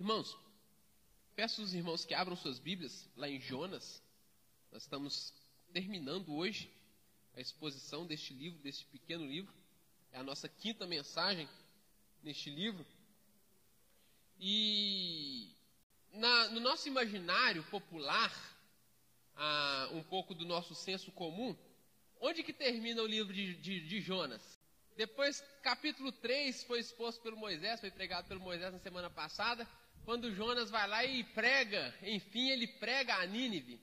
Irmãos, peço aos irmãos que abram suas Bíblias lá em Jonas. Nós estamos terminando hoje a exposição deste livro, deste pequeno livro. É a nossa quinta mensagem neste livro. E na, no nosso imaginário popular, um pouco do nosso senso comum, onde que termina o livro de, de, de Jonas? Depois, capítulo 3 foi exposto pelo Moisés, foi pregado pelo Moisés na semana passada, quando Jonas vai lá e prega, enfim, ele prega a Nínive,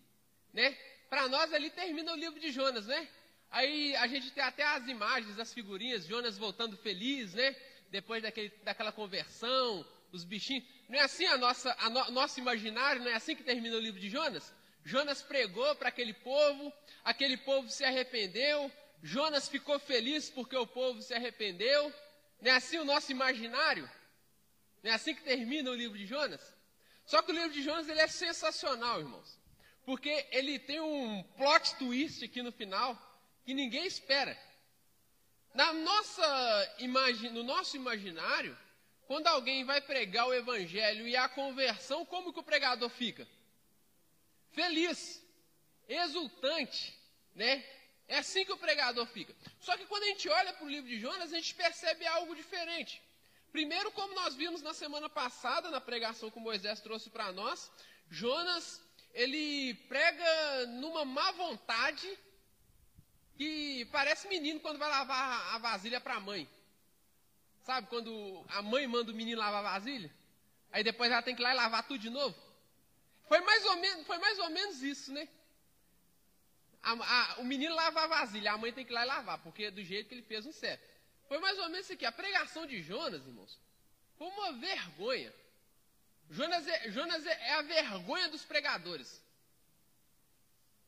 né? Para nós ali termina o livro de Jonas, né? Aí a gente tem até as imagens, as figurinhas, Jonas voltando feliz, né? Depois daquele, daquela conversão, os bichinhos. Não é assim a nossa, a no, nosso imaginário, não é assim que termina o livro de Jonas? Jonas pregou para aquele povo, aquele povo se arrependeu, Jonas ficou feliz porque o povo se arrependeu. Não é assim o nosso imaginário? É assim que termina o livro de Jonas? Só que o livro de Jonas ele é sensacional, irmãos. Porque ele tem um plot twist aqui no final que ninguém espera. Na nossa no nosso imaginário, quando alguém vai pregar o evangelho e a conversão, como que o pregador fica? Feliz, exultante, né? É assim que o pregador fica. Só que quando a gente olha para o livro de Jonas, a gente percebe algo diferente. Primeiro, como nós vimos na semana passada, na pregação que Moisés trouxe para nós, Jonas, ele prega numa má vontade que parece menino quando vai lavar a vasilha para a mãe. Sabe, quando a mãe manda o menino lavar a vasilha, aí depois ela tem que ir lá e lavar tudo de novo. Foi mais ou menos, foi mais ou menos isso, né? A, a, o menino lava a vasilha, a mãe tem que ir lá e lavar, porque é do jeito que ele fez no certo. Foi mais ou menos isso aqui. A pregação de Jonas, irmãos, foi uma vergonha. Jonas é, Jonas é, é a vergonha dos pregadores.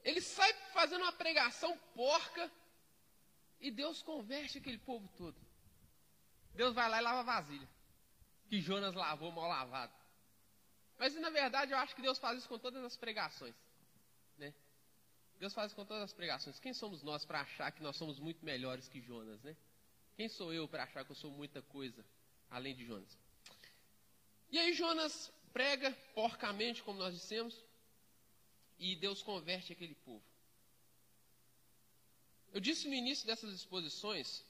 Ele sai fazendo uma pregação porca e Deus converte aquele povo todo. Deus vai lá e lava a vasilha. Que Jonas lavou mal lavado. Mas na verdade eu acho que Deus faz isso com todas as pregações. Né? Deus faz com todas as pregações. Quem somos nós para achar que nós somos muito melhores que Jonas, né? Quem sou eu para achar que eu sou muita coisa além de Jonas? E aí Jonas prega porcamente, como nós dissemos, e Deus converte aquele povo. Eu disse no início dessas exposições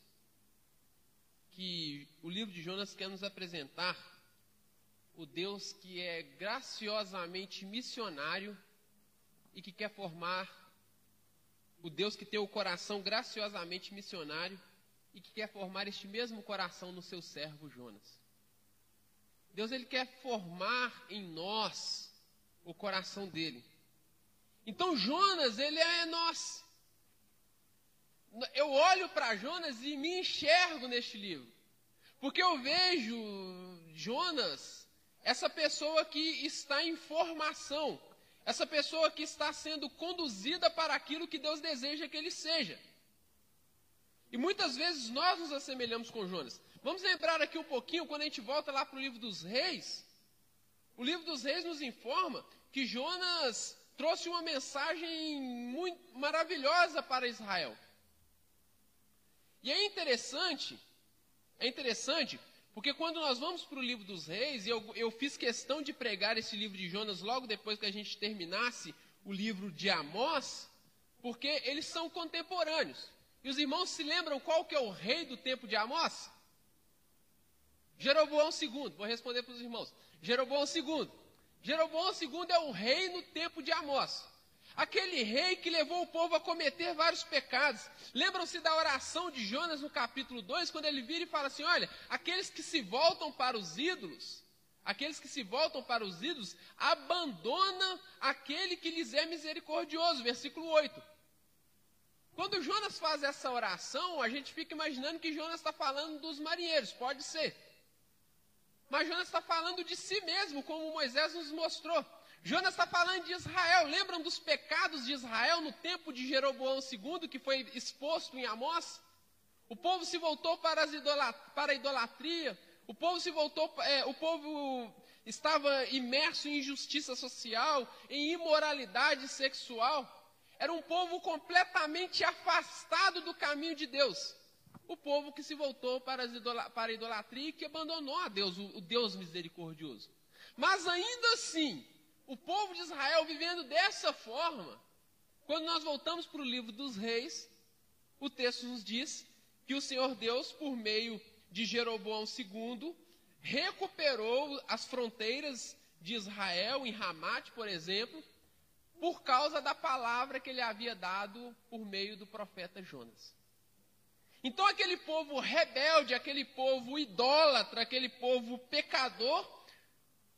que o livro de Jonas quer nos apresentar o Deus que é graciosamente missionário e que quer formar o Deus que tem o coração graciosamente missionário e que quer formar este mesmo coração no seu servo Jonas. Deus ele quer formar em nós o coração dele. Então Jonas, ele é nós. Eu olho para Jonas e me enxergo neste livro. Porque eu vejo Jonas, essa pessoa que está em formação, essa pessoa que está sendo conduzida para aquilo que Deus deseja que ele seja. E muitas vezes nós nos assemelhamos com Jonas. Vamos lembrar aqui um pouquinho, quando a gente volta lá para o livro dos reis, o livro dos reis nos informa que Jonas trouxe uma mensagem muito maravilhosa para Israel. E é interessante, é interessante porque quando nós vamos para o livro dos reis, e eu, eu fiz questão de pregar esse livro de Jonas logo depois que a gente terminasse o livro de Amós, porque eles são contemporâneos. E os irmãos se lembram qual que é o rei do tempo de Amós? Jeroboão II. Vou responder para os irmãos. Jeroboão II. Jeroboão II é o rei no tempo de Amós. Aquele rei que levou o povo a cometer vários pecados. Lembram-se da oração de Jonas no capítulo 2, quando ele vira e fala assim: Olha, aqueles que se voltam para os ídolos, aqueles que se voltam para os ídolos, abandonam aquele que lhes é misericordioso. Versículo 8. Quando Jonas faz essa oração, a gente fica imaginando que Jonas está falando dos marinheiros, pode ser. Mas Jonas está falando de si mesmo, como Moisés nos mostrou. Jonas está falando de Israel. Lembram dos pecados de Israel no tempo de Jeroboão II, que foi exposto em Amós? O povo se voltou para, para a idolatria. O povo se voltou, é, o povo estava imerso em injustiça social, em imoralidade sexual. Era um povo completamente afastado do caminho de Deus. o povo que se voltou para, a idolatria e que abandonou a Deus, o, o Deus misericordioso. Mas ainda assim, o povo de Israel vivendo dessa forma, quando nós voltamos para o livro dos reis, o texto nos diz que o Senhor Deus, por meio de Jeroboão II, recuperou as fronteiras de Israel em Ramate, por exemplo, por causa da palavra que ele havia dado por meio do profeta Jonas. Então, aquele povo rebelde, aquele povo idólatra, aquele povo pecador,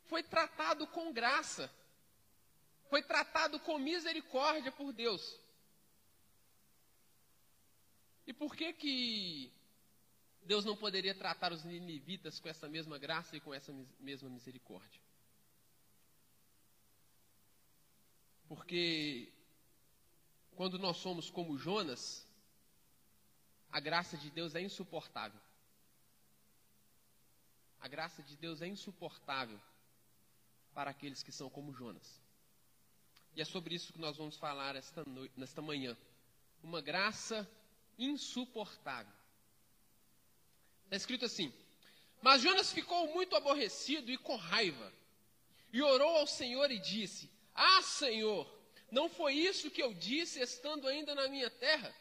foi tratado com graça, foi tratado com misericórdia por Deus. E por que que Deus não poderia tratar os ninivitas com essa mesma graça e com essa mesma misericórdia? Porque quando nós somos como Jonas, a graça de Deus é insuportável. A graça de Deus é insuportável para aqueles que são como Jonas. E é sobre isso que nós vamos falar esta noite, nesta manhã. Uma graça insuportável. Está escrito assim: Mas Jonas ficou muito aborrecido e com raiva, e orou ao Senhor e disse: ah, Senhor, não foi isso que eu disse estando ainda na minha terra?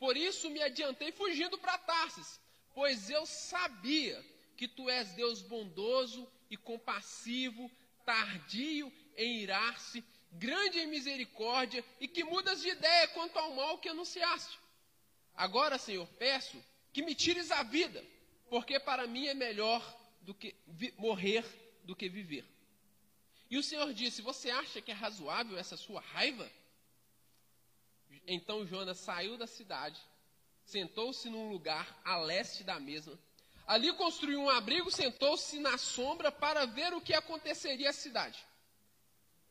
Por isso me adiantei fugindo para Tarsis, pois eu sabia que tu és Deus bondoso e compassivo, tardio em irar-se, grande em misericórdia e que mudas de ideia quanto ao mal que anunciaste. Agora, Senhor, peço que me tires a vida, porque para mim é melhor do que morrer do que viver. E o Senhor disse: Você acha que é razoável essa sua raiva? Então Jonas saiu da cidade, sentou-se num lugar a leste da mesma. Ali construiu um abrigo, sentou-se na sombra para ver o que aconteceria à cidade.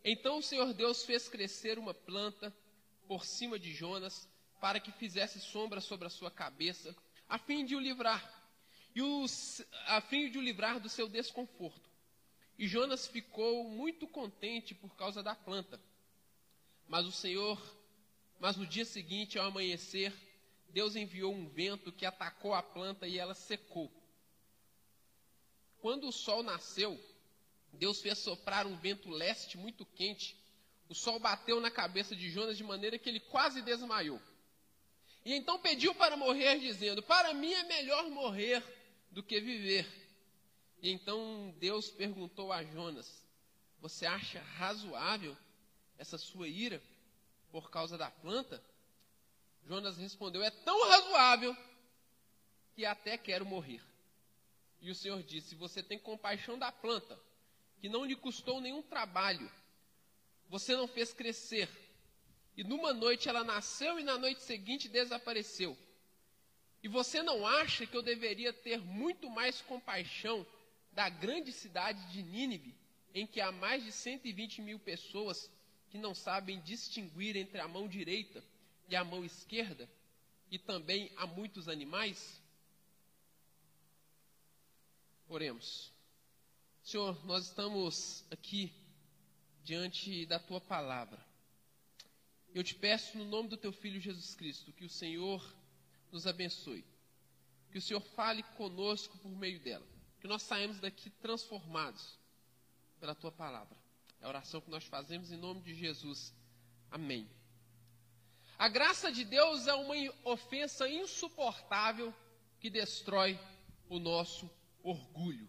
Então o Senhor Deus fez crescer uma planta por cima de Jonas, para que fizesse sombra sobre a sua cabeça, a fim de o livrar, e os, a fim de o livrar do seu desconforto. E Jonas ficou muito contente por causa da planta. Mas o Senhor, mas no dia seguinte, ao amanhecer, Deus enviou um vento que atacou a planta e ela secou. Quando o sol nasceu, Deus fez soprar um vento leste muito quente. O sol bateu na cabeça de Jonas de maneira que ele quase desmaiou. E então pediu para morrer, dizendo: Para mim é melhor morrer do que viver. E então Deus perguntou a Jonas: Você acha razoável essa sua ira por causa da planta? Jonas respondeu: É tão razoável que até quero morrer. E o Senhor disse: Você tem compaixão da planta, que não lhe custou nenhum trabalho, você não fez crescer. E numa noite ela nasceu e na noite seguinte desapareceu. E você não acha que eu deveria ter muito mais compaixão da grande cidade de Nínive, em que há mais de 120 mil pessoas que não sabem distinguir entre a mão direita e a mão esquerda, e também há muitos animais? Oremos. Senhor, nós estamos aqui diante da tua palavra. Eu te peço, no nome do teu filho Jesus Cristo, que o Senhor nos abençoe. Que o Senhor fale conosco por meio dela que nós saímos daqui transformados pela tua palavra. É a oração que nós fazemos em nome de Jesus. Amém. A graça de Deus é uma ofensa insuportável que destrói o nosso orgulho.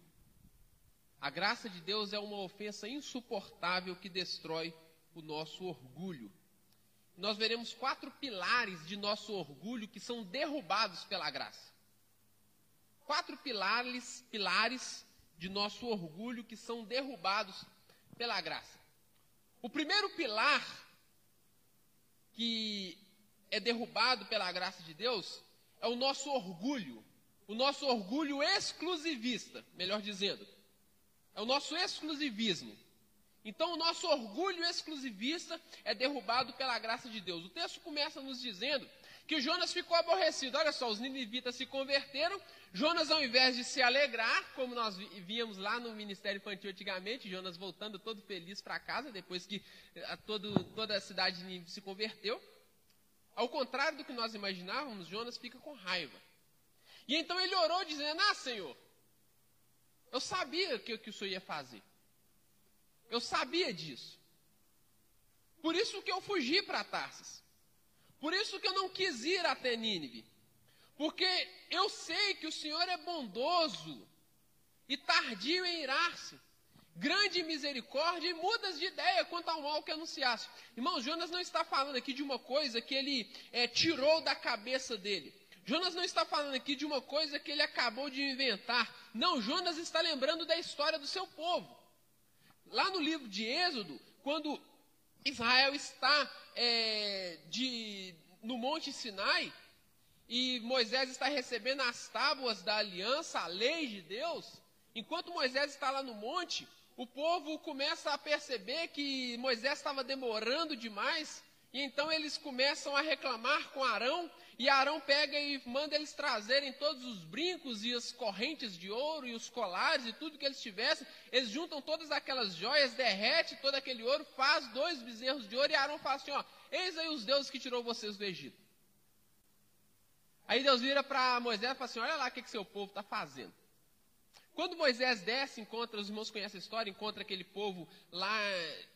A graça de Deus é uma ofensa insuportável que destrói o nosso orgulho. Nós veremos quatro pilares de nosso orgulho que são derrubados pela graça quatro pilares, pilares de nosso orgulho que são derrubados pela graça. O primeiro pilar que é derrubado pela graça de Deus é o nosso orgulho, o nosso orgulho exclusivista, melhor dizendo, é o nosso exclusivismo. Então, o nosso orgulho exclusivista é derrubado pela graça de Deus. O texto começa nos dizendo que Jonas ficou aborrecido. Olha só, os ninivitas se converteram. Jonas, ao invés de se alegrar, como nós víamos lá no ministério infantil antigamente, Jonas voltando todo feliz para casa, depois que a eh, todo, toda a cidade se converteu. Ao contrário do que nós imaginávamos, Jonas fica com raiva. E então ele orou dizendo: Ah, Senhor, eu sabia que, que o Senhor ia fazer. Eu sabia disso. Por isso que eu fugi para Tarsis. Por isso que eu não quis ir até Nínive. Porque eu sei que o Senhor é bondoso e tardio em irar-se, grande misericórdia e mudas de ideia quanto ao mal que anunciasse. Irmãos, Jonas não está falando aqui de uma coisa que ele é, tirou da cabeça dele. Jonas não está falando aqui de uma coisa que ele acabou de inventar. Não, Jonas está lembrando da história do seu povo. Lá no livro de Êxodo, quando Israel está é, de, no Monte Sinai e Moisés está recebendo as tábuas da aliança, a lei de Deus, enquanto Moisés está lá no monte, o povo começa a perceber que Moisés estava demorando demais, e então eles começam a reclamar com Arão, e Arão pega e manda eles trazerem todos os brincos e as correntes de ouro e os colares e tudo que eles tivessem. Eles juntam todas aquelas joias, derrete todo aquele ouro, faz dois bezerros de ouro e Arão fala assim: ó, eis aí os deuses que tirou vocês do Egito. Aí Deus vira para Moisés e fala assim: olha lá o que, que seu povo está fazendo. Quando Moisés desce, encontra, os irmãos conhecem a história, encontra aquele povo lá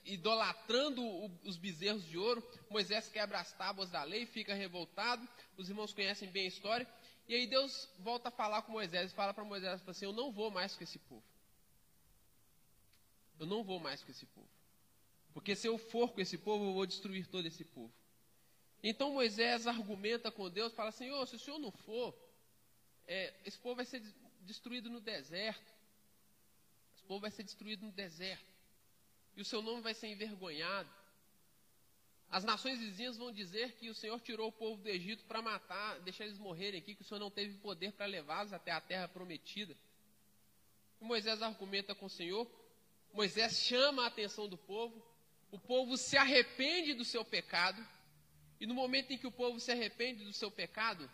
idolatrando os bezerros de ouro. Moisés quebra as tábuas da lei, fica revoltado. Os irmãos conhecem bem a história. E aí Deus volta a falar com Moisés e fala para Moisés assim: Eu não vou mais com esse povo. Eu não vou mais com esse povo. Porque se eu for com esse povo, eu vou destruir todo esse povo. Então Moisés argumenta com Deus, fala assim: oh, se o senhor não for, é, esse povo vai ser destruído no deserto. Esse povo vai ser destruído no deserto. E o seu nome vai ser envergonhado. As nações vizinhas vão dizer que o Senhor tirou o povo do Egito para matar, deixar eles morrerem aqui, que o Senhor não teve poder para levá-los até a terra prometida. E Moisés argumenta com o Senhor. Moisés chama a atenção do povo. O povo se arrepende do seu pecado. E no momento em que o povo se arrepende do seu pecado,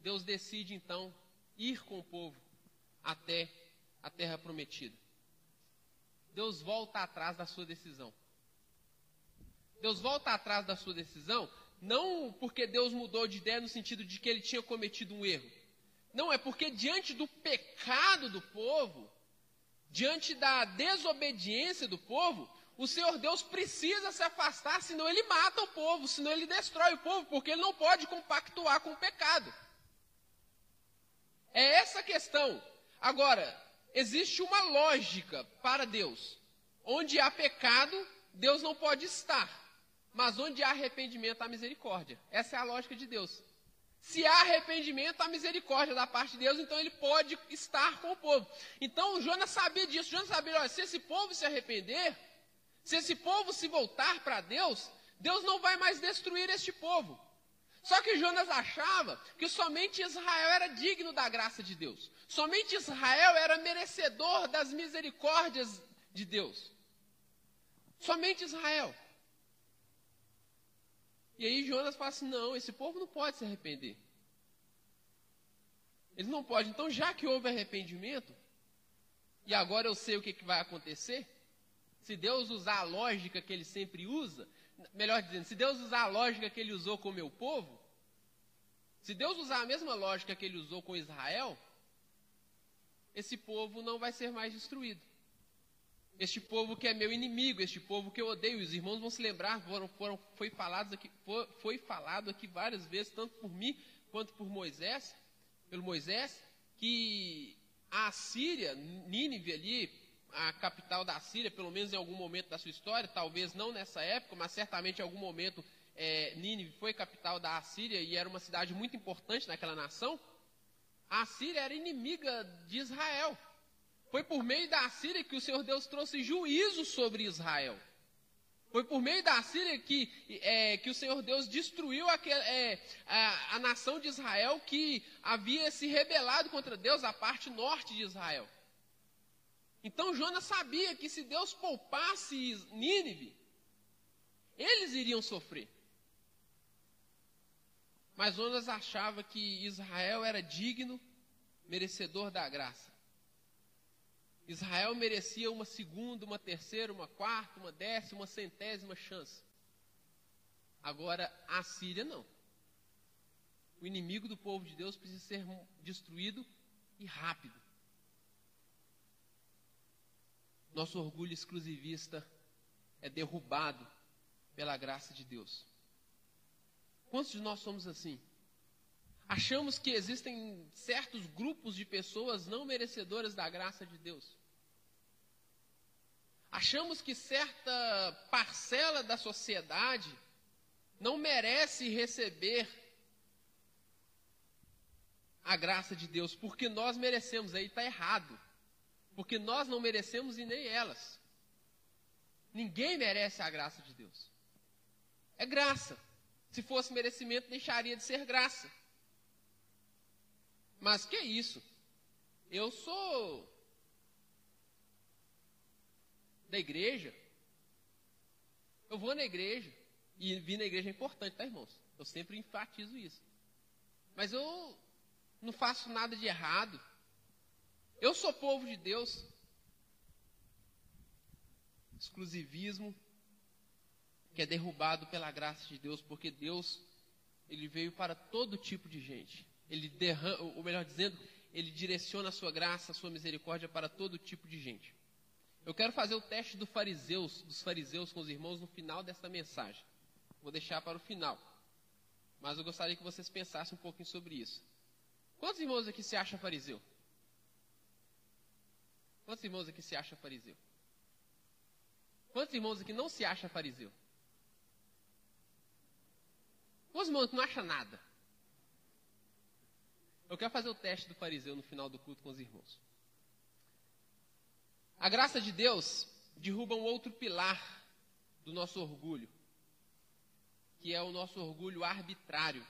Deus decide então ir com o povo até a terra prometida. Deus volta atrás da sua decisão. Deus volta atrás da sua decisão, não porque Deus mudou de ideia no sentido de que ele tinha cometido um erro. Não, é porque diante do pecado do povo, diante da desobediência do povo, o Senhor Deus precisa se afastar, senão ele mata o povo, senão ele destrói o povo, porque ele não pode compactuar com o pecado. É essa questão. Agora, existe uma lógica para Deus. Onde há pecado, Deus não pode estar. Mas onde há arrependimento, há misericórdia. Essa é a lógica de Deus. Se há arrependimento, há misericórdia da parte de Deus, então ele pode estar com o povo. Então Jonas sabia disso. Jonas sabia, olha, se esse povo se arrepender, se esse povo se voltar para Deus, Deus não vai mais destruir este povo. Só que Jonas achava que somente Israel era digno da graça de Deus. Somente Israel era merecedor das misericórdias de Deus. Somente Israel. E aí Jonas fala assim: não, esse povo não pode se arrepender. Ele não pode. Então, já que houve arrependimento, e agora eu sei o que, que vai acontecer, se Deus usar a lógica que ele sempre usa, melhor dizendo, se Deus usar a lógica que ele usou com o meu povo, se Deus usar a mesma lógica que ele usou com Israel, esse povo não vai ser mais destruído. Este povo que é meu inimigo, este povo que eu odeio, os irmãos vão se lembrar, foram, foram, foi, falados aqui, foi, foi falado aqui várias vezes, tanto por mim quanto por Moisés, pelo Moisés, que a Síria, Nínive ali, a capital da Síria, pelo menos em algum momento da sua história, talvez não nessa época, mas certamente em algum momento é, Nínive foi capital da Assíria e era uma cidade muito importante naquela nação, a Assíria era inimiga de Israel. Foi por meio da Assíria que o Senhor Deus trouxe juízo sobre Israel. Foi por meio da Síria que, é, que o Senhor Deus destruiu é, a, a nação de Israel que havia se rebelado contra Deus, a parte norte de Israel. Então Jonas sabia que se Deus poupasse Nínive, eles iriam sofrer. Mas Jonas achava que Israel era digno, merecedor da graça. Israel merecia uma segunda, uma terceira, uma quarta, uma décima, uma centésima chance. Agora, a Síria não. O inimigo do povo de Deus precisa ser destruído e rápido. Nosso orgulho exclusivista é derrubado pela graça de Deus. Quantos de nós somos assim? Achamos que existem certos grupos de pessoas não merecedoras da graça de Deus. Achamos que certa parcela da sociedade não merece receber a graça de Deus, porque nós merecemos. Aí está errado. Porque nós não merecemos e nem elas. Ninguém merece a graça de Deus. É graça. Se fosse merecimento, deixaria de ser graça. Mas que isso? Eu sou da igreja. Eu vou na igreja. E vir na igreja é importante, tá, irmãos? Eu sempre enfatizo isso. Mas eu não faço nada de errado. Eu sou povo de Deus. Exclusivismo que é derrubado pela graça de Deus, porque Deus ele veio para todo tipo de gente. Ele derrama, ou melhor dizendo, ele direciona a sua graça, a sua misericórdia para todo tipo de gente. Eu quero fazer o teste do fariseus, dos fariseus com os irmãos no final desta mensagem. Vou deixar para o final. Mas eu gostaria que vocês pensassem um pouquinho sobre isso. Quantos irmãos aqui se acha fariseu? Quantos irmãos aqui se acha fariseu? Quantos irmãos aqui não se acha fariseu? Os irmãos não acham nada. Eu quero fazer o teste do fariseu no final do culto com os irmãos. A graça de Deus derruba um outro pilar do nosso orgulho, que é o nosso orgulho arbitrário.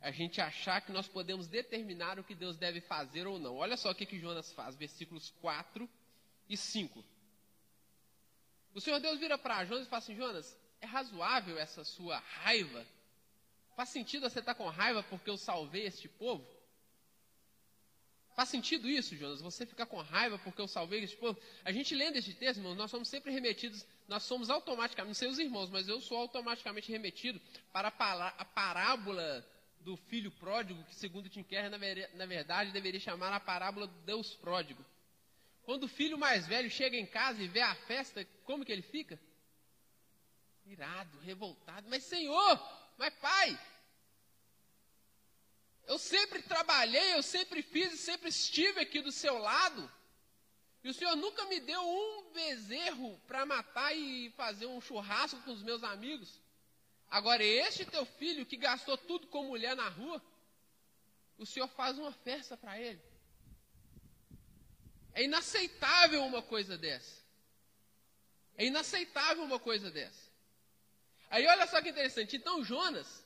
A gente achar que nós podemos determinar o que Deus deve fazer ou não. Olha só o que, que Jonas faz, versículos 4 e 5. O Senhor Deus vira para Jonas e fala assim: Jonas, é razoável essa sua raiva? Faz sentido você estar com raiva porque eu salvei este povo? Faz sentido isso, Jonas? Você ficar com raiva porque eu salvei este povo? A gente lendo este texto, irmãos, nós somos sempre remetidos, nós somos automaticamente, não sei os irmãos, mas eu sou automaticamente remetido para a parábola do filho pródigo, que segundo Tim Keller, na verdade, deveria chamar a parábola do Deus pródigo. Quando o filho mais velho chega em casa e vê a festa, como que ele fica? irado, revoltado. Mas, Senhor, mas Pai, eu sempre trabalhei, eu sempre fiz e sempre estive aqui do seu lado. E o Senhor nunca me deu um bezerro para matar e fazer um churrasco com os meus amigos. Agora, este teu filho que gastou tudo com mulher na rua, o Senhor faz uma festa para ele. É inaceitável uma coisa dessa. É inaceitável uma coisa dessa. Aí olha só que interessante. Então Jonas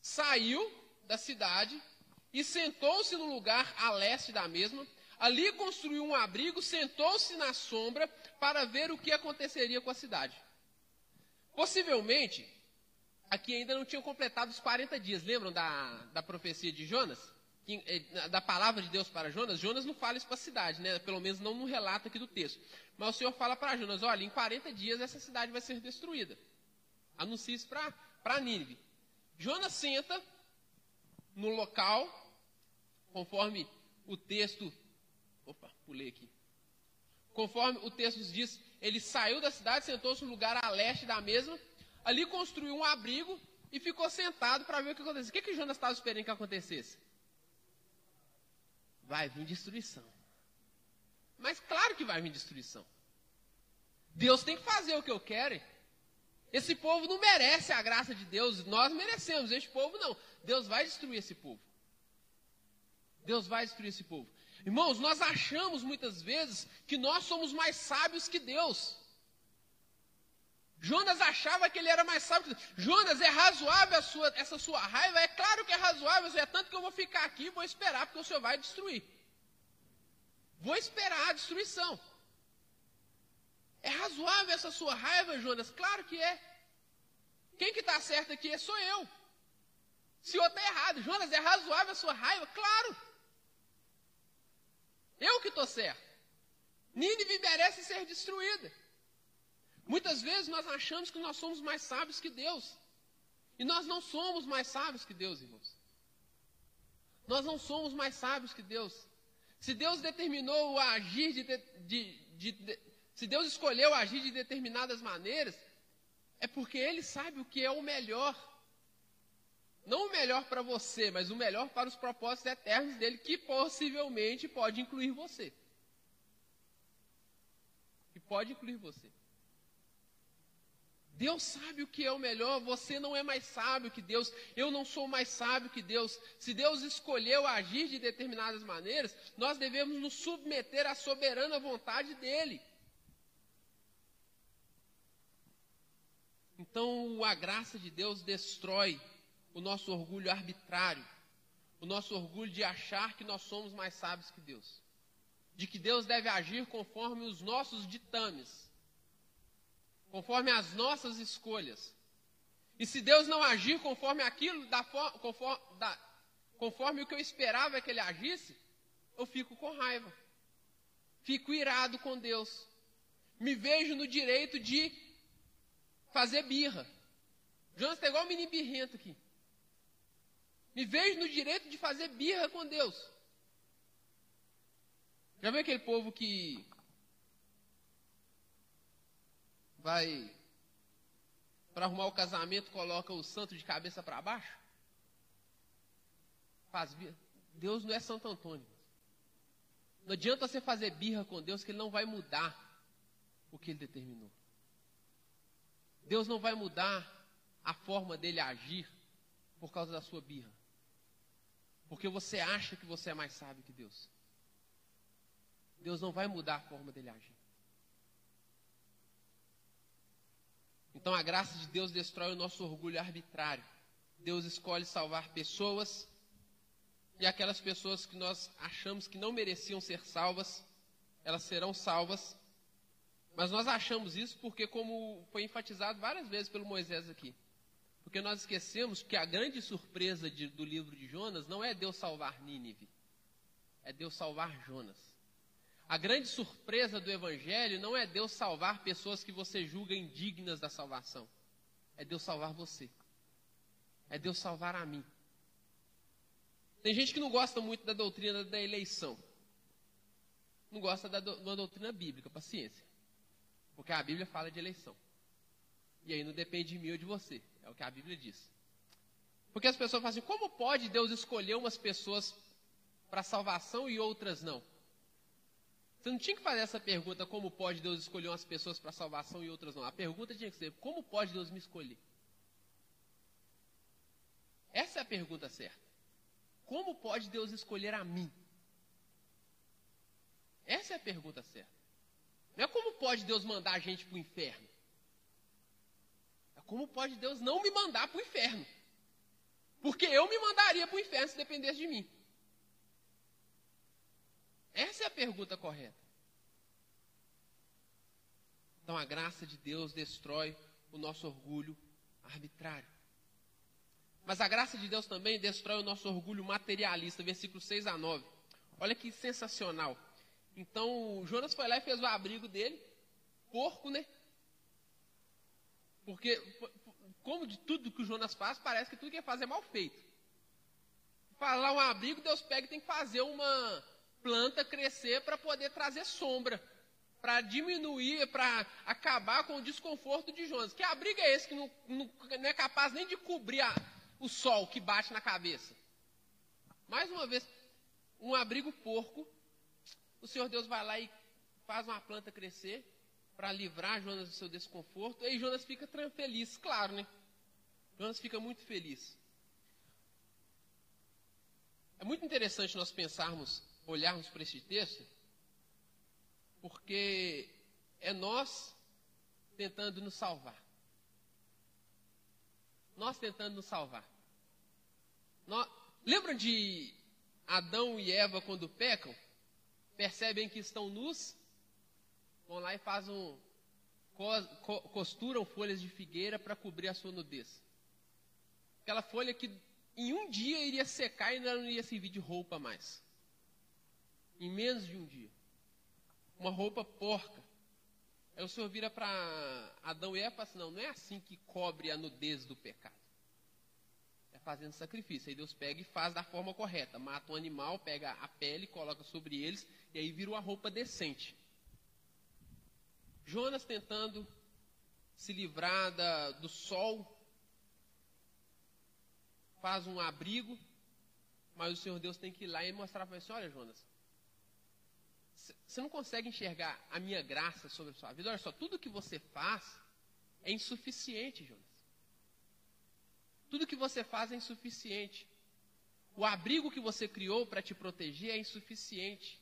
saiu da cidade e sentou-se no lugar a leste da mesma. Ali construiu um abrigo, sentou-se na sombra para ver o que aconteceria com a cidade. Possivelmente, aqui ainda não tinham completado os 40 dias. Lembram da, da profecia de Jonas? Eh, da palavra de Deus para Jonas? Jonas não fala isso para a cidade, né? pelo menos não no relato aqui do texto. Mas o Senhor fala para Jonas: olha, em 40 dias essa cidade vai ser destruída. Anuncia isso para Nínive. Jonas senta no local, conforme o texto. Opa, pulei aqui. Conforme o texto diz, ele saiu da cidade, sentou-se no lugar a leste da mesma, ali construiu um abrigo e ficou sentado para ver o que acontecesse. O que, que Jonas estava esperando que acontecesse? Vai vir destruição. Mas claro que vai vir destruição. Deus tem que fazer o que eu quero. Esse povo não merece a graça de Deus, nós merecemos, este povo não. Deus vai destruir esse povo. Deus vai destruir esse povo. Irmãos, nós achamos muitas vezes que nós somos mais sábios que Deus. Jonas achava que ele era mais sábio. Jonas, é razoável sua, essa sua raiva? É claro que é razoável, é tanto que eu vou ficar aqui e vou esperar, porque o Senhor vai destruir. Vou esperar a destruição. É razoável essa sua raiva, Jonas? Claro que é. Quem que está certo aqui é sou eu. Se outro está errado, Jonas, é razoável a sua raiva? Claro. Eu que estou certo. Nínive merece ser destruída. Muitas vezes nós achamos que nós somos mais sábios que Deus. E nós não somos mais sábios que Deus, irmãos. Nós não somos mais sábios que Deus. Se Deus determinou agir de, de, de, de, se Deus escolheu agir de determinadas maneiras, é porque Ele sabe o que é o melhor. Não o melhor para você, mas o melhor para os propósitos eternos dele, que possivelmente pode incluir você. Que pode incluir você. Deus sabe o que é o melhor, você não é mais sábio que Deus, eu não sou mais sábio que Deus. Se Deus escolheu agir de determinadas maneiras, nós devemos nos submeter à soberana vontade dEle. Então, a graça de Deus destrói o nosso orgulho arbitrário, o nosso orgulho de achar que nós somos mais sábios que Deus, de que Deus deve agir conforme os nossos ditames conforme as nossas escolhas. E se Deus não agir conforme aquilo, da, conforme, da, conforme o que eu esperava que ele agisse, eu fico com raiva. Fico irado com Deus. Me vejo no direito de fazer birra. Jonas está igual um menino birrento aqui. Me vejo no direito de fazer birra com Deus. Já viu aquele povo que vai para arrumar o casamento, coloca o santo de cabeça para baixo? Faz Deus não é Santo Antônio. Não adianta você fazer birra com Deus que ele não vai mudar o que ele determinou. Deus não vai mudar a forma dele agir por causa da sua birra. Porque você acha que você é mais sábio que Deus. Deus não vai mudar a forma dele agir. Então a graça de Deus destrói o nosso orgulho arbitrário. Deus escolhe salvar pessoas e aquelas pessoas que nós achamos que não mereciam ser salvas, elas serão salvas. Mas nós achamos isso porque, como foi enfatizado várias vezes pelo Moisés aqui, porque nós esquecemos que a grande surpresa de, do livro de Jonas não é Deus salvar Nínive, é Deus salvar Jonas. A grande surpresa do Evangelho não é Deus salvar pessoas que você julga indignas da salvação. É Deus salvar você. É Deus salvar a mim. Tem gente que não gosta muito da doutrina da eleição. Não gosta da, do, da doutrina bíblica, paciência. Porque a Bíblia fala de eleição. E aí não depende de mim ou de você. É o que a Bíblia diz. Porque as pessoas falam assim: como pode Deus escolher umas pessoas para salvação e outras não? Você não tinha que fazer essa pergunta, como pode Deus escolher umas pessoas para salvação e outras não. A pergunta tinha que ser, como pode Deus me escolher? Essa é a pergunta certa. Como pode Deus escolher a mim? Essa é a pergunta certa. Não é como pode Deus mandar a gente para o inferno. É como pode Deus não me mandar para o inferno. Porque eu me mandaria para o inferno se dependesse de mim. Essa é a pergunta correta. Então a graça de Deus destrói o nosso orgulho arbitrário. Mas a graça de Deus também destrói o nosso orgulho materialista, versículos 6 a 9. Olha que sensacional. Então, Jonas foi lá e fez o abrigo dele, porco, né? Porque, como de tudo que o Jonas faz, parece que tudo que ele faz é mal feito. Falar um abrigo, Deus pega e tem que fazer uma, planta crescer para poder trazer sombra, para diminuir, para acabar com o desconforto de Jonas. Que abrigo é esse que não, não, não é capaz nem de cobrir a, o sol que bate na cabeça? Mais uma vez, um abrigo porco, o Senhor Deus vai lá e faz uma planta crescer para livrar Jonas do seu desconforto, e Jonas fica feliz, claro, né? Jonas fica muito feliz. É muito interessante nós pensarmos olharmos para este texto, porque é nós tentando nos salvar. Nós tentando nos salvar. Nós, lembram de Adão e Eva quando pecam? Percebem que estão nus? Vão lá e fazem um, costuram folhas de figueira para cobrir a sua nudez. Aquela folha que em um dia iria secar e não iria servir de roupa mais em menos de um dia. Uma roupa porca. Aí o Senhor vira para Adão e Eva e fala assim, não, não é assim que cobre a nudez do pecado. fazendo sacrifício. Aí Deus pega e faz da forma correta. Mata um animal, pega a pele, coloca sobre eles, e aí vira uma roupa decente. Jonas tentando se livrar da, do sol, faz um abrigo, mas o Senhor Deus tem que ir lá e mostrar para você, olha Jonas, você não consegue enxergar a minha graça sobre a sua vida. Olha só, tudo que você faz é insuficiente, Jonas. Tudo que você faz é insuficiente. O abrigo que você criou para te proteger é insuficiente.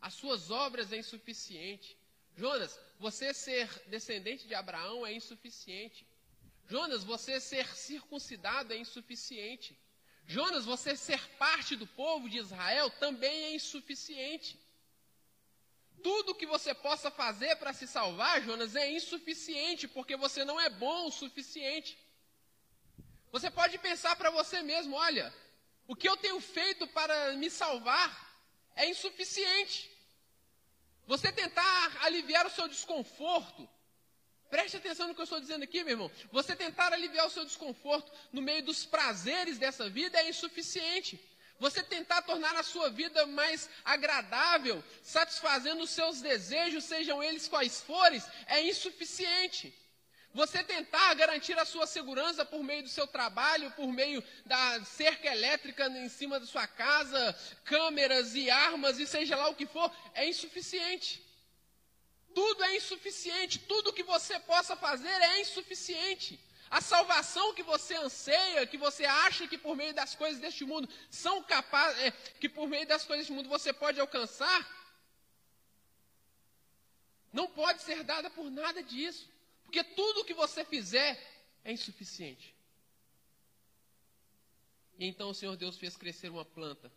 As suas obras é insuficiente. Jonas, você ser descendente de Abraão é insuficiente. Jonas, você ser circuncidado é insuficiente. Jonas, você ser parte do povo de Israel também é insuficiente. Tudo que você possa fazer para se salvar, Jonas, é insuficiente, porque você não é bom o suficiente. Você pode pensar para você mesmo: olha, o que eu tenho feito para me salvar é insuficiente. Você tentar aliviar o seu desconforto, preste atenção no que eu estou dizendo aqui, meu irmão. Você tentar aliviar o seu desconforto no meio dos prazeres dessa vida é insuficiente. Você tentar tornar a sua vida mais agradável, satisfazendo os seus desejos, sejam eles quais forem, é insuficiente. Você tentar garantir a sua segurança por meio do seu trabalho, por meio da cerca elétrica em cima da sua casa, câmeras e armas e seja lá o que for, é insuficiente. Tudo é insuficiente, tudo que você possa fazer é insuficiente. A salvação que você anseia, que você acha que por meio das coisas deste mundo são capazes, é, que por meio das coisas deste mundo você pode alcançar, não pode ser dada por nada disso. Porque tudo que você fizer é insuficiente. E então o Senhor Deus fez crescer uma planta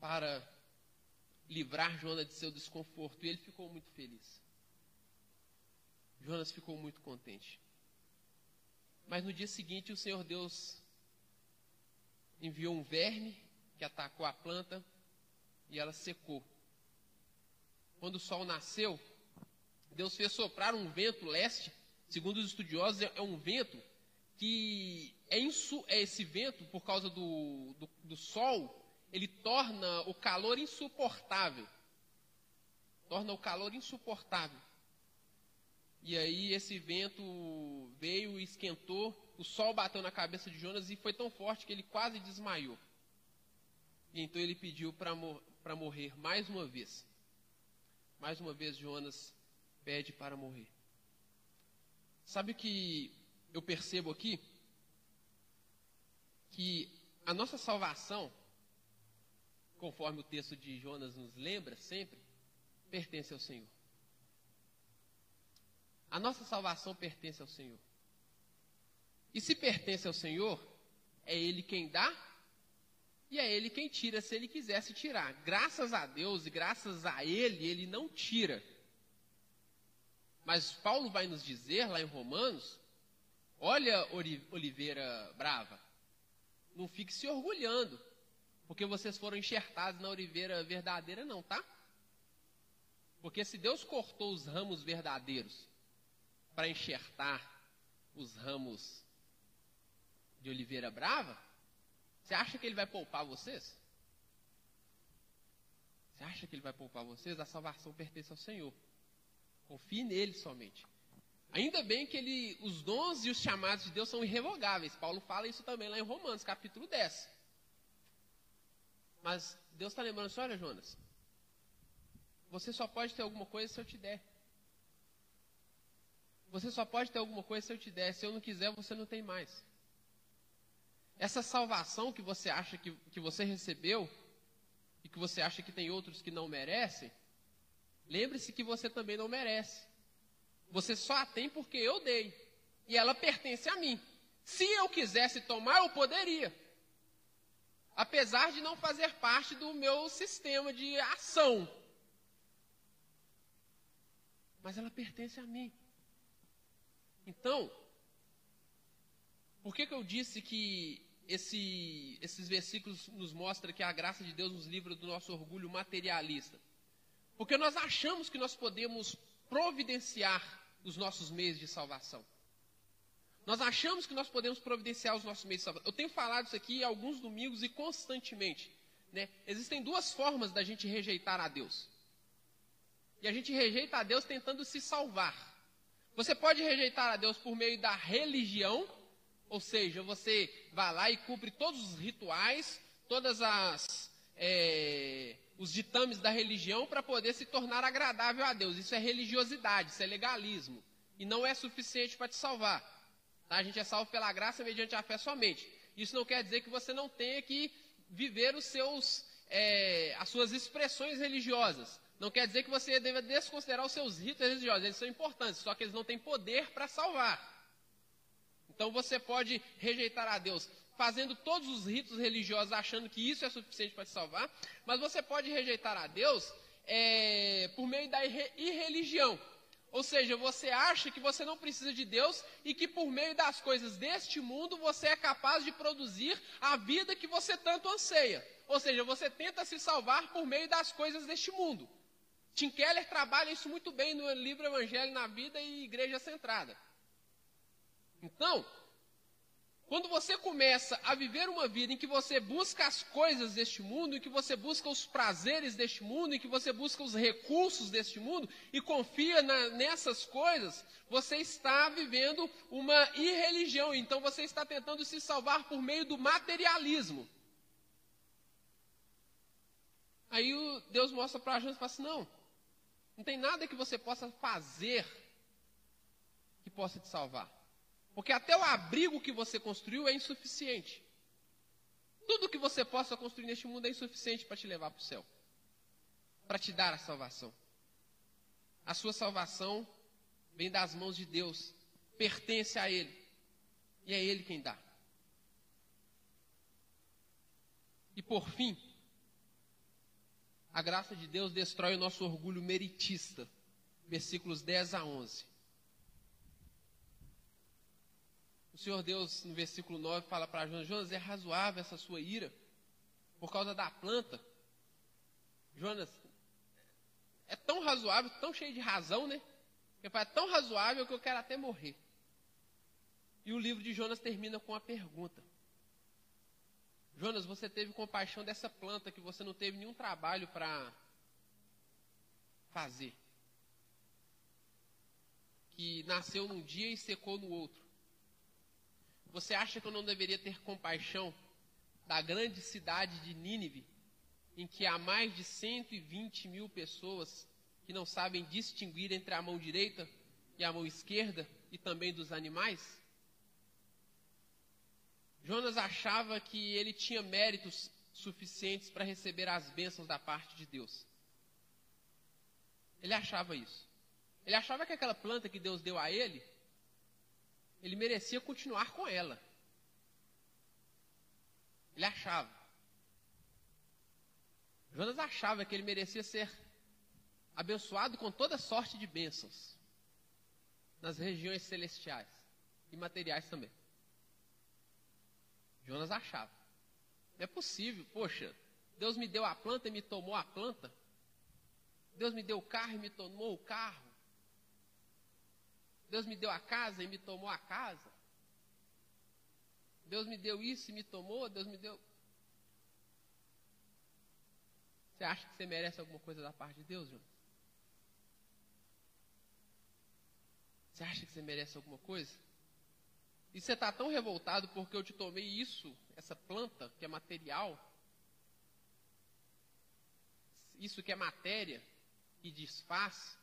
para livrar Jonas de seu desconforto. E ele ficou muito feliz. Jonas ficou muito contente. Mas no dia seguinte, o Senhor Deus enviou um verme que atacou a planta e ela secou. Quando o sol nasceu, Deus fez soprar um vento leste, segundo os estudiosos, é um vento que é, insu, é esse vento, por causa do, do, do sol, ele torna o calor insuportável. Torna o calor insuportável. E aí esse vento veio e esquentou, o sol bateu na cabeça de Jonas e foi tão forte que ele quase desmaiou. E então ele pediu para mor morrer mais uma vez. Mais uma vez Jonas pede para morrer. Sabe o que eu percebo aqui? Que a nossa salvação, conforme o texto de Jonas nos lembra sempre, pertence ao Senhor. A nossa salvação pertence ao Senhor. E se pertence ao Senhor, é Ele quem dá e é Ele quem tira, se Ele quisesse tirar. Graças a Deus e graças a Ele, Ele não tira. Mas Paulo vai nos dizer lá em Romanos: olha, Oliveira Brava, não fique se orgulhando, porque vocês foram enxertados na oliveira verdadeira, não, tá? Porque se Deus cortou os ramos verdadeiros para enxertar os ramos de oliveira brava, você acha que ele vai poupar vocês? Você acha que ele vai poupar vocês? A salvação pertence ao Senhor. Confie nele somente. Ainda bem que ele, os dons e os chamados de Deus são irrevogáveis. Paulo fala isso também lá em Romanos, capítulo 10. Mas Deus está lembrando assim: olha, Jonas, você só pode ter alguma coisa se eu te der. Você só pode ter alguma coisa se eu te der. Se eu não quiser, você não tem mais. Essa salvação que você acha que, que você recebeu e que você acha que tem outros que não merecem, lembre-se que você também não merece. Você só a tem porque eu dei. E ela pertence a mim. Se eu quisesse tomar, eu poderia. Apesar de não fazer parte do meu sistema de ação. Mas ela pertence a mim. Então, por que, que eu disse que esse, esses versículos nos mostram que a graça de Deus nos livra do nosso orgulho materialista? Porque nós achamos que nós podemos providenciar os nossos meios de salvação. Nós achamos que nós podemos providenciar os nossos meios de salvação. Eu tenho falado isso aqui alguns domingos e constantemente. Né? Existem duas formas da gente rejeitar a Deus. E a gente rejeita a Deus tentando se salvar. Você pode rejeitar a Deus por meio da religião, ou seja, você vai lá e cumpre todos os rituais, todas as é, os ditames da religião para poder se tornar agradável a Deus. Isso é religiosidade, isso é legalismo. E não é suficiente para te salvar. Tá? A gente é salvo pela graça mediante a fé somente. Isso não quer dizer que você não tenha que viver os seus, é, as suas expressões religiosas. Não quer dizer que você deva desconsiderar os seus ritos religiosos. Eles são importantes, só que eles não têm poder para salvar. Então você pode rejeitar a Deus fazendo todos os ritos religiosos, achando que isso é suficiente para te salvar, mas você pode rejeitar a Deus é, por meio da irreligião. Ou seja, você acha que você não precisa de Deus e que por meio das coisas deste mundo você é capaz de produzir a vida que você tanto anseia. Ou seja, você tenta se salvar por meio das coisas deste mundo. Tim Keller trabalha isso muito bem no livro Evangelho na Vida e Igreja Centrada. Então, quando você começa a viver uma vida em que você busca as coisas deste mundo, em que você busca os prazeres deste mundo, em que você busca os recursos deste mundo e confia na, nessas coisas, você está vivendo uma irreligião. Então você está tentando se salvar por meio do materialismo. Aí Deus mostra para a gente e fala assim: não, não tem nada que você possa fazer que possa te salvar. Porque até o abrigo que você construiu é insuficiente. Tudo que você possa construir neste mundo é insuficiente para te levar para o céu, para te dar a salvação. A sua salvação vem das mãos de Deus, pertence a Ele, e é Ele quem dá. E por fim, a graça de Deus destrói o nosso orgulho meritista. Versículos 10 a 11. O Senhor Deus, no versículo 9, fala para Jonas: Jonas, é razoável essa sua ira por causa da planta? Jonas, é tão razoável, tão cheio de razão, né? É tão razoável que eu quero até morrer. E o livro de Jonas termina com a pergunta: Jonas, você teve compaixão dessa planta que você não teve nenhum trabalho para fazer, que nasceu num dia e secou no outro. Você acha que eu não deveria ter compaixão da grande cidade de Nínive, em que há mais de 120 mil pessoas que não sabem distinguir entre a mão direita e a mão esquerda e também dos animais? Jonas achava que ele tinha méritos suficientes para receber as bênçãos da parte de Deus. Ele achava isso. Ele achava que aquela planta que Deus deu a ele ele merecia continuar com ela. Ele achava. Jonas achava que ele merecia ser abençoado com toda sorte de bênçãos nas regiões celestiais e materiais também. Jonas achava. Não é possível, poxa, Deus me deu a planta e me tomou a planta. Deus me deu o carro e me tomou o carro. Deus me deu a casa e me tomou a casa. Deus me deu isso e me tomou. Deus me deu. Você acha que você merece alguma coisa da parte de Deus, Jonas? Você acha que você merece alguma coisa? E você está tão revoltado porque eu te tomei isso, essa planta que é material, isso que é matéria, que desfaz,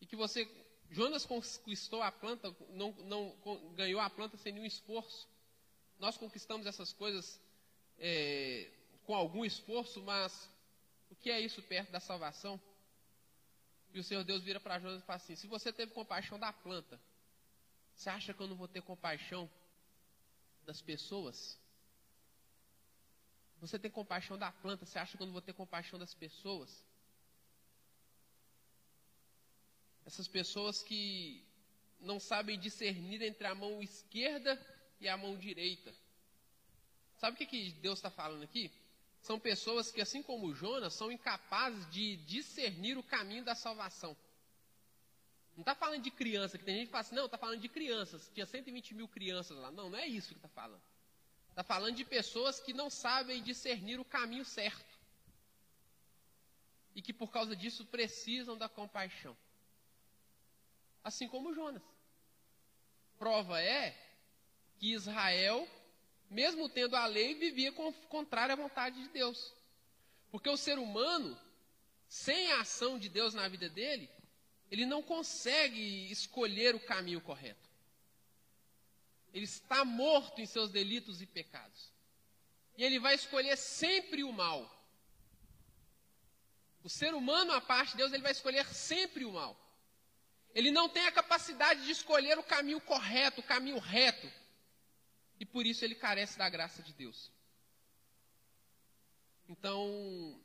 e que você Jonas conquistou a planta, não, não ganhou a planta sem nenhum esforço. Nós conquistamos essas coisas é, com algum esforço, mas o que é isso perto da salvação? E o Senhor Deus vira para Jonas e fala assim: se você teve compaixão da planta, você acha que eu não vou ter compaixão das pessoas? Você tem compaixão da planta, você acha que eu não vou ter compaixão das pessoas? Essas pessoas que não sabem discernir entre a mão esquerda e a mão direita. Sabe o que, que Deus está falando aqui? São pessoas que, assim como Jonas, são incapazes de discernir o caminho da salvação. Não está falando de criança, que tem gente que fala assim, não, está falando de crianças. Tinha 120 mil crianças lá. Não, não é isso que está falando. Está falando de pessoas que não sabem discernir o caminho certo. E que por causa disso precisam da compaixão. Assim como Jonas. Prova é que Israel, mesmo tendo a lei, vivia contrária à vontade de Deus. Porque o ser humano, sem a ação de Deus na vida dele, ele não consegue escolher o caminho correto. Ele está morto em seus delitos e pecados. E ele vai escolher sempre o mal. O ser humano, a parte de Deus, ele vai escolher sempre o mal. Ele não tem a capacidade de escolher o caminho correto, o caminho reto. E por isso ele carece da graça de Deus. Então,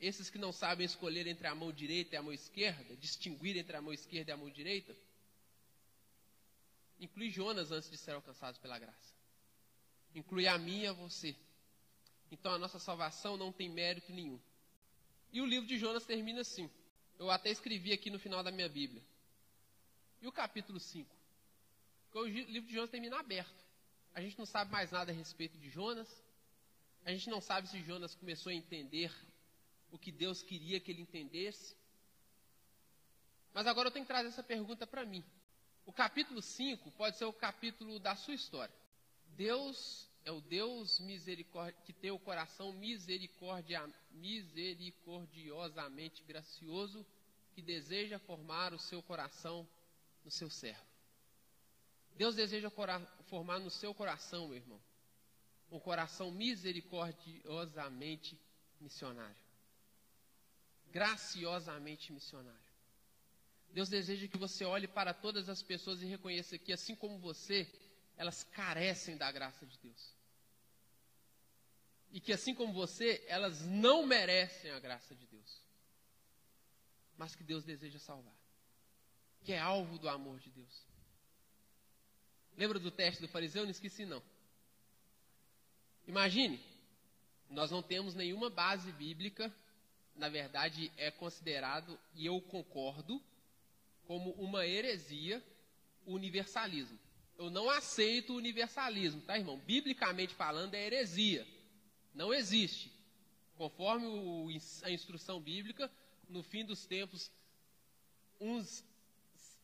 esses que não sabem escolher entre a mão direita e a mão esquerda, distinguir entre a mão esquerda e a mão direita, inclui Jonas antes de ser alcançados pela graça. Inclui a mim e a você. Então a nossa salvação não tem mérito nenhum. E o livro de Jonas termina assim. Eu até escrevi aqui no final da minha Bíblia. E o capítulo 5? Porque o livro de Jonas termina aberto. A gente não sabe mais nada a respeito de Jonas. A gente não sabe se Jonas começou a entender o que Deus queria que ele entendesse. Mas agora eu tenho que trazer essa pergunta para mim. O capítulo 5 pode ser o capítulo da sua história. Deus é o Deus que tem o coração misericordiosamente gracioso, que deseja formar o seu coração no seu servo. Deus deseja formar no seu coração, meu irmão, um coração misericordiosamente missionário graciosamente missionário. Deus deseja que você olhe para todas as pessoas e reconheça que, assim como você, elas carecem da graça de Deus. E que, assim como você, elas não merecem a graça de Deus. Mas que Deus deseja salvar. Que é alvo do amor de Deus. Lembra do teste do fariseu? Não esqueci, não. Imagine, nós não temos nenhuma base bíblica na verdade, é considerado, e eu concordo, como uma heresia o universalismo. Eu não aceito o universalismo, tá, irmão? Biblicamente falando, é heresia. Não existe. Conforme o, a instrução bíblica, no fim dos tempos, uns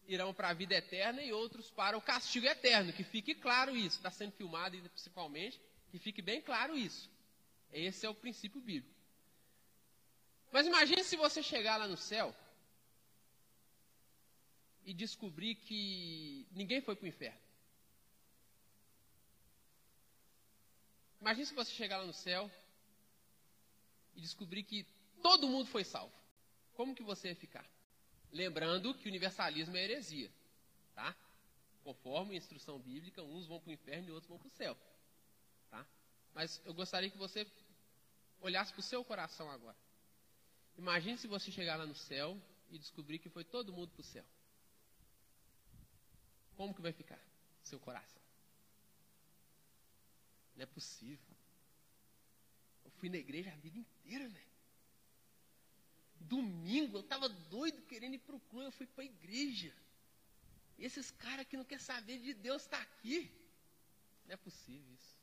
irão para a vida eterna e outros para o castigo eterno. Que fique claro isso. Está sendo filmado principalmente. Que fique bem claro isso. Esse é o princípio bíblico. Mas imagine se você chegar lá no céu e descobrir que ninguém foi para o inferno. Imagine se você chegar lá no céu e descobrir que todo mundo foi salvo. Como que você ia ficar? Lembrando que universalismo é heresia, tá? Conforme a instrução bíblica, uns vão para o inferno e outros vão para o céu, tá? Mas eu gostaria que você olhasse para o seu coração agora. Imagine se você chegar lá no céu e descobrir que foi todo mundo para o céu. Como que vai ficar seu coração? Não é possível. Eu fui na igreja a vida inteira, velho. Domingo, eu estava doido querendo ir para o clube, eu fui para a igreja. E esses caras que não querem saber de Deus estão tá aqui. Não é possível isso.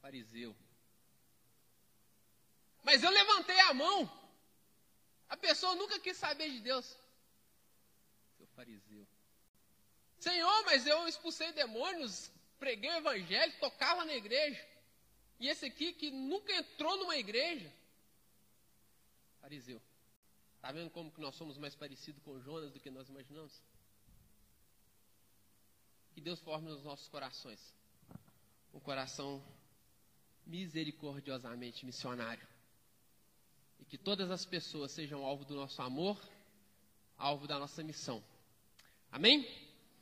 Fariseu. Mas eu levantei a mão. A pessoa nunca quis saber de Deus. Seu fariseu. Senhor, mas eu expulsei demônios, preguei o evangelho, tocava na igreja. E esse aqui que nunca entrou numa igreja. Fariseu. Está vendo como que nós somos mais parecidos com Jonas do que nós imaginamos? Que Deus forme nos nossos corações um coração misericordiosamente missionário e que todas as pessoas sejam alvo do nosso amor, alvo da nossa missão. Amém?